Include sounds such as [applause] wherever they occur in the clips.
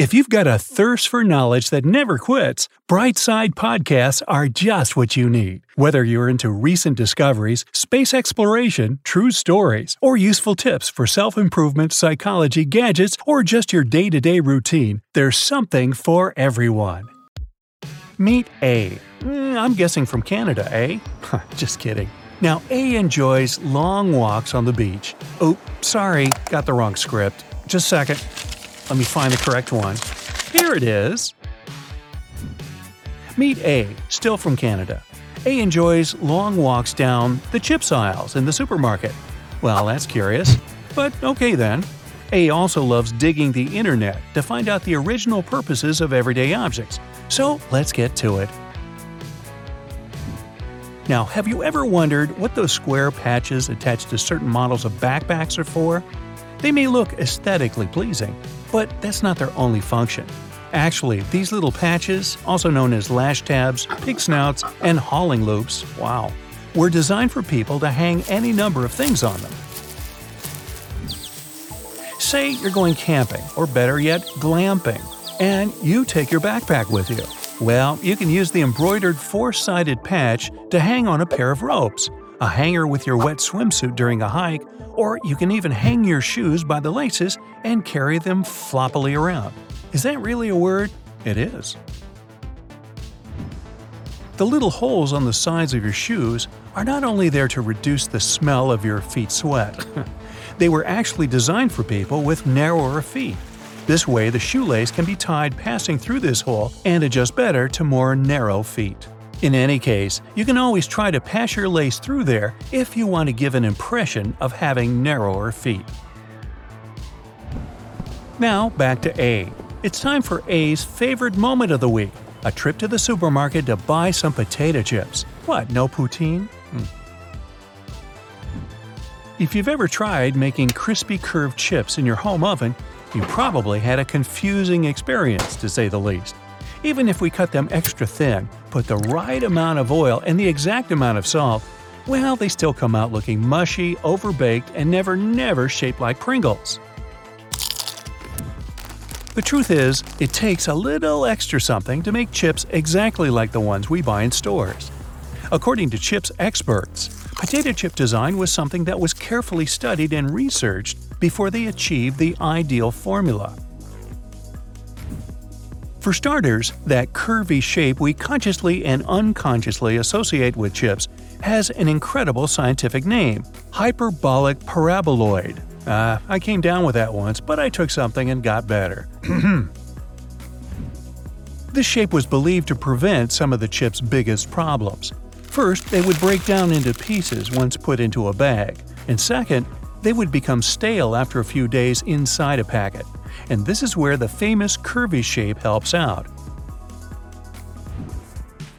If you've got a thirst for knowledge that never quits, Brightside Podcasts are just what you need. Whether you're into recent discoveries, space exploration, true stories, or useful tips for self improvement, psychology, gadgets, or just your day to day routine, there's something for everyone. Meet A. Mm, I'm guessing from Canada, eh? [laughs] just kidding. Now, A enjoys long walks on the beach. Oh, sorry, got the wrong script. Just a second. Let me find the correct one. Here it is. Meet A, still from Canada. A enjoys long walks down the chips aisles in the supermarket. Well, that's curious. But okay then. A also loves digging the internet to find out the original purposes of everyday objects. So let's get to it. Now, have you ever wondered what those square patches attached to certain models of backpacks are for? They may look aesthetically pleasing, but that's not their only function. Actually, these little patches, also known as lash tabs, pig snouts, and hauling loops, wow, were designed for people to hang any number of things on them. Say you're going camping, or better yet, glamping, and you take your backpack with you. Well, you can use the embroidered four sided patch to hang on a pair of ropes, a hanger with your wet swimsuit during a hike, or you can even hang your shoes by the laces and carry them floppily around. Is that really a word? It is. The little holes on the sides of your shoes are not only there to reduce the smell of your feet sweat, [laughs] they were actually designed for people with narrower feet. This way, the shoelace can be tied passing through this hole and adjust better to more narrow feet. In any case, you can always try to pass your lace through there if you want to give an impression of having narrower feet. Now, back to A. It's time for A's favorite moment of the week a trip to the supermarket to buy some potato chips. What, no poutine? Hmm. If you've ever tried making crispy curved chips in your home oven, you probably had a confusing experience, to say the least. Even if we cut them extra thin, put the right amount of oil and the exact amount of salt, well, they still come out looking mushy, overbaked, and never, never shaped like Pringles. The truth is, it takes a little extra something to make chips exactly like the ones we buy in stores. According to chips experts, potato chip design was something that was carefully studied and researched before they achieved the ideal formula. For starters, that curvy shape we consciously and unconsciously associate with chips has an incredible scientific name hyperbolic paraboloid. Uh, I came down with that once, but I took something and got better. [clears throat] this shape was believed to prevent some of the chip's biggest problems. First, they would break down into pieces once put into a bag, and second, they would become stale after a few days inside a packet and this is where the famous curvy shape helps out.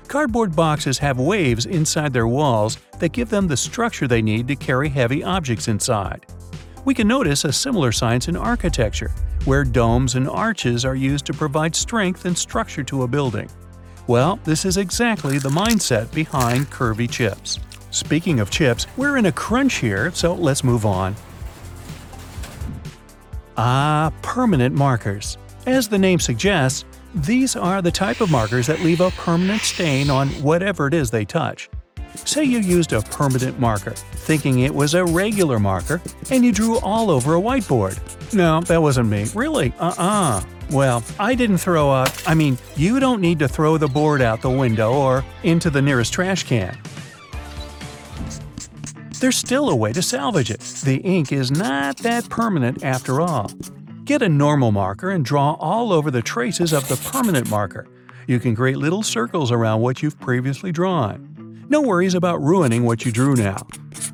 Cardboard boxes have waves inside their walls that give them the structure they need to carry heavy objects inside. We can notice a similar science in architecture, where domes and arches are used to provide strength and structure to a building. Well, this is exactly the mindset behind curvy chips. Speaking of chips, we're in a crunch here, so let's move on. Ah, permanent markers. As the name suggests, these are the type of markers that leave a permanent stain on whatever it is they touch. Say you used a permanent marker, thinking it was a regular marker, and you drew all over a whiteboard. No, that wasn't me. Really? Uh uh. Well, I didn't throw out. I mean, you don't need to throw the board out the window or into the nearest trash can there's still a way to salvage it. The ink is not that permanent after all. Get a normal marker and draw all over the traces of the permanent marker. You can create little circles around what you've previously drawn. No worries about ruining what you drew now.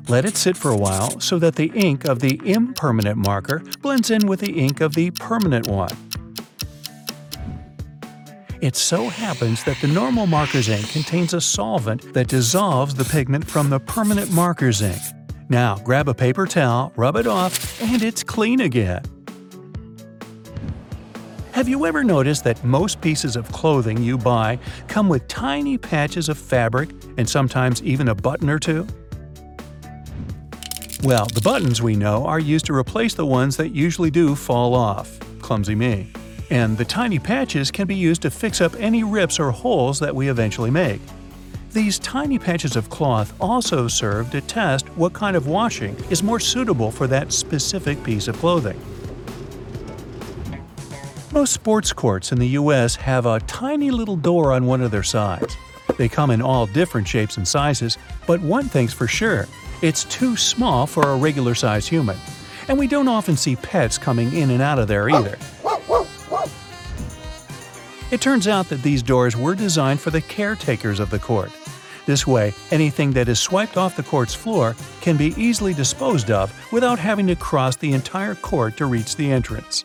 Let it sit for a while so that the ink of the impermanent marker blends in with the ink of the permanent one. It so happens that the normal marker's ink contains a solvent that dissolves the pigment from the permanent marker's ink. Now grab a paper towel, rub it off, and it's clean again. Have you ever noticed that most pieces of clothing you buy come with tiny patches of fabric and sometimes even a button or two? Well, the buttons we know are used to replace the ones that usually do fall off. Clumsy me. And the tiny patches can be used to fix up any rips or holes that we eventually make. These tiny patches of cloth also serve to test what kind of washing is more suitable for that specific piece of clothing. Most sports courts in the US have a tiny little door on one of their sides. They come in all different shapes and sizes, but one thing's for sure it's too small for a regular sized human. And we don't often see pets coming in and out of there either. It turns out that these doors were designed for the caretakers of the court. This way, anything that is swiped off the court's floor can be easily disposed of without having to cross the entire court to reach the entrance.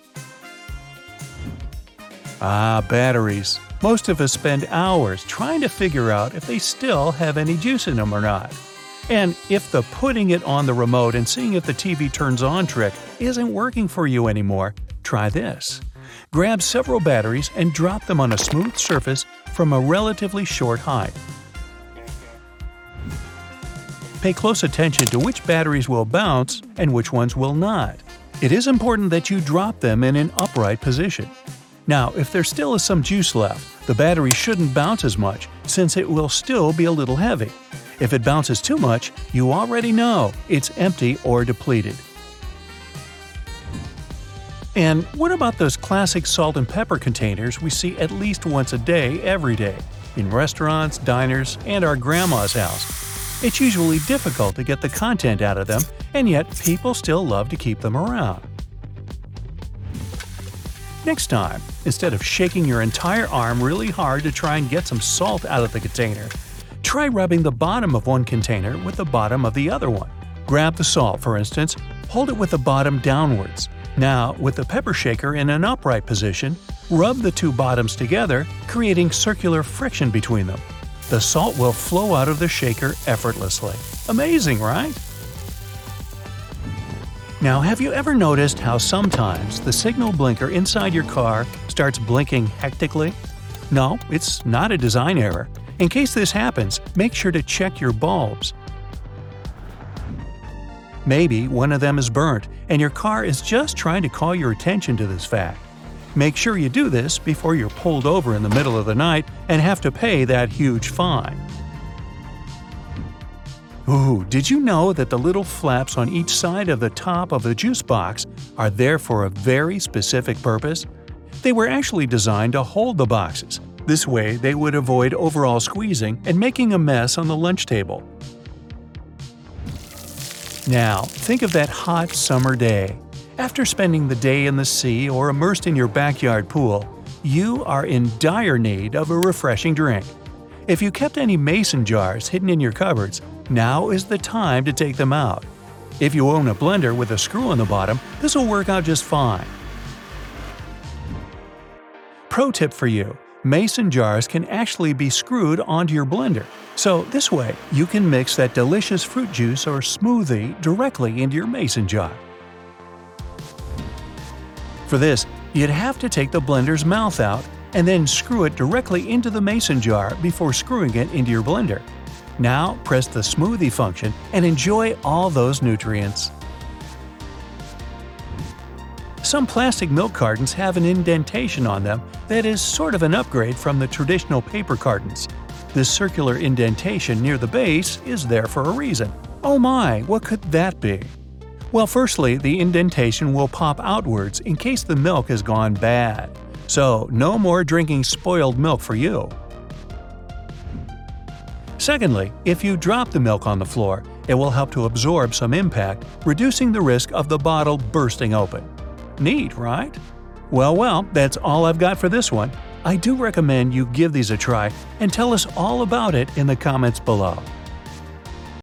Ah, batteries. Most of us spend hours trying to figure out if they still have any juice in them or not. And if the putting it on the remote and seeing if the TV turns on trick isn't working for you anymore, try this. Grab several batteries and drop them on a smooth surface from a relatively short height. Pay close attention to which batteries will bounce and which ones will not. It is important that you drop them in an upright position. Now, if there still is some juice left, the battery shouldn't bounce as much since it will still be a little heavy. If it bounces too much, you already know it's empty or depleted. And what about those classic salt and pepper containers we see at least once a day every day in restaurants, diners, and our grandma's house? It's usually difficult to get the content out of them, and yet people still love to keep them around. Next time, instead of shaking your entire arm really hard to try and get some salt out of the container, try rubbing the bottom of one container with the bottom of the other one. Grab the salt, for instance, hold it with the bottom downwards. Now, with the pepper shaker in an upright position, rub the two bottoms together, creating circular friction between them. The salt will flow out of the shaker effortlessly. Amazing, right? Now, have you ever noticed how sometimes the signal blinker inside your car starts blinking hectically? No, it's not a design error. In case this happens, make sure to check your bulbs. Maybe one of them is burnt, and your car is just trying to call your attention to this fact. Make sure you do this before you're pulled over in the middle of the night and have to pay that huge fine. Ooh, did you know that the little flaps on each side of the top of the juice box are there for a very specific purpose? They were actually designed to hold the boxes. This way, they would avoid overall squeezing and making a mess on the lunch table. Now, think of that hot summer day. After spending the day in the sea or immersed in your backyard pool, you are in dire need of a refreshing drink. If you kept any mason jars hidden in your cupboards, now is the time to take them out. If you own a blender with a screw on the bottom, this will work out just fine. Pro tip for you mason jars can actually be screwed onto your blender. So, this way, you can mix that delicious fruit juice or smoothie directly into your mason jar. For this, you'd have to take the blender's mouth out and then screw it directly into the mason jar before screwing it into your blender. Now, press the smoothie function and enjoy all those nutrients. Some plastic milk cartons have an indentation on them that is sort of an upgrade from the traditional paper cartons. This circular indentation near the base is there for a reason. Oh my, what could that be? Well, firstly, the indentation will pop outwards in case the milk has gone bad. So, no more drinking spoiled milk for you. Secondly, if you drop the milk on the floor, it will help to absorb some impact, reducing the risk of the bottle bursting open. Neat, right? Well, well, that's all I've got for this one. I do recommend you give these a try and tell us all about it in the comments below.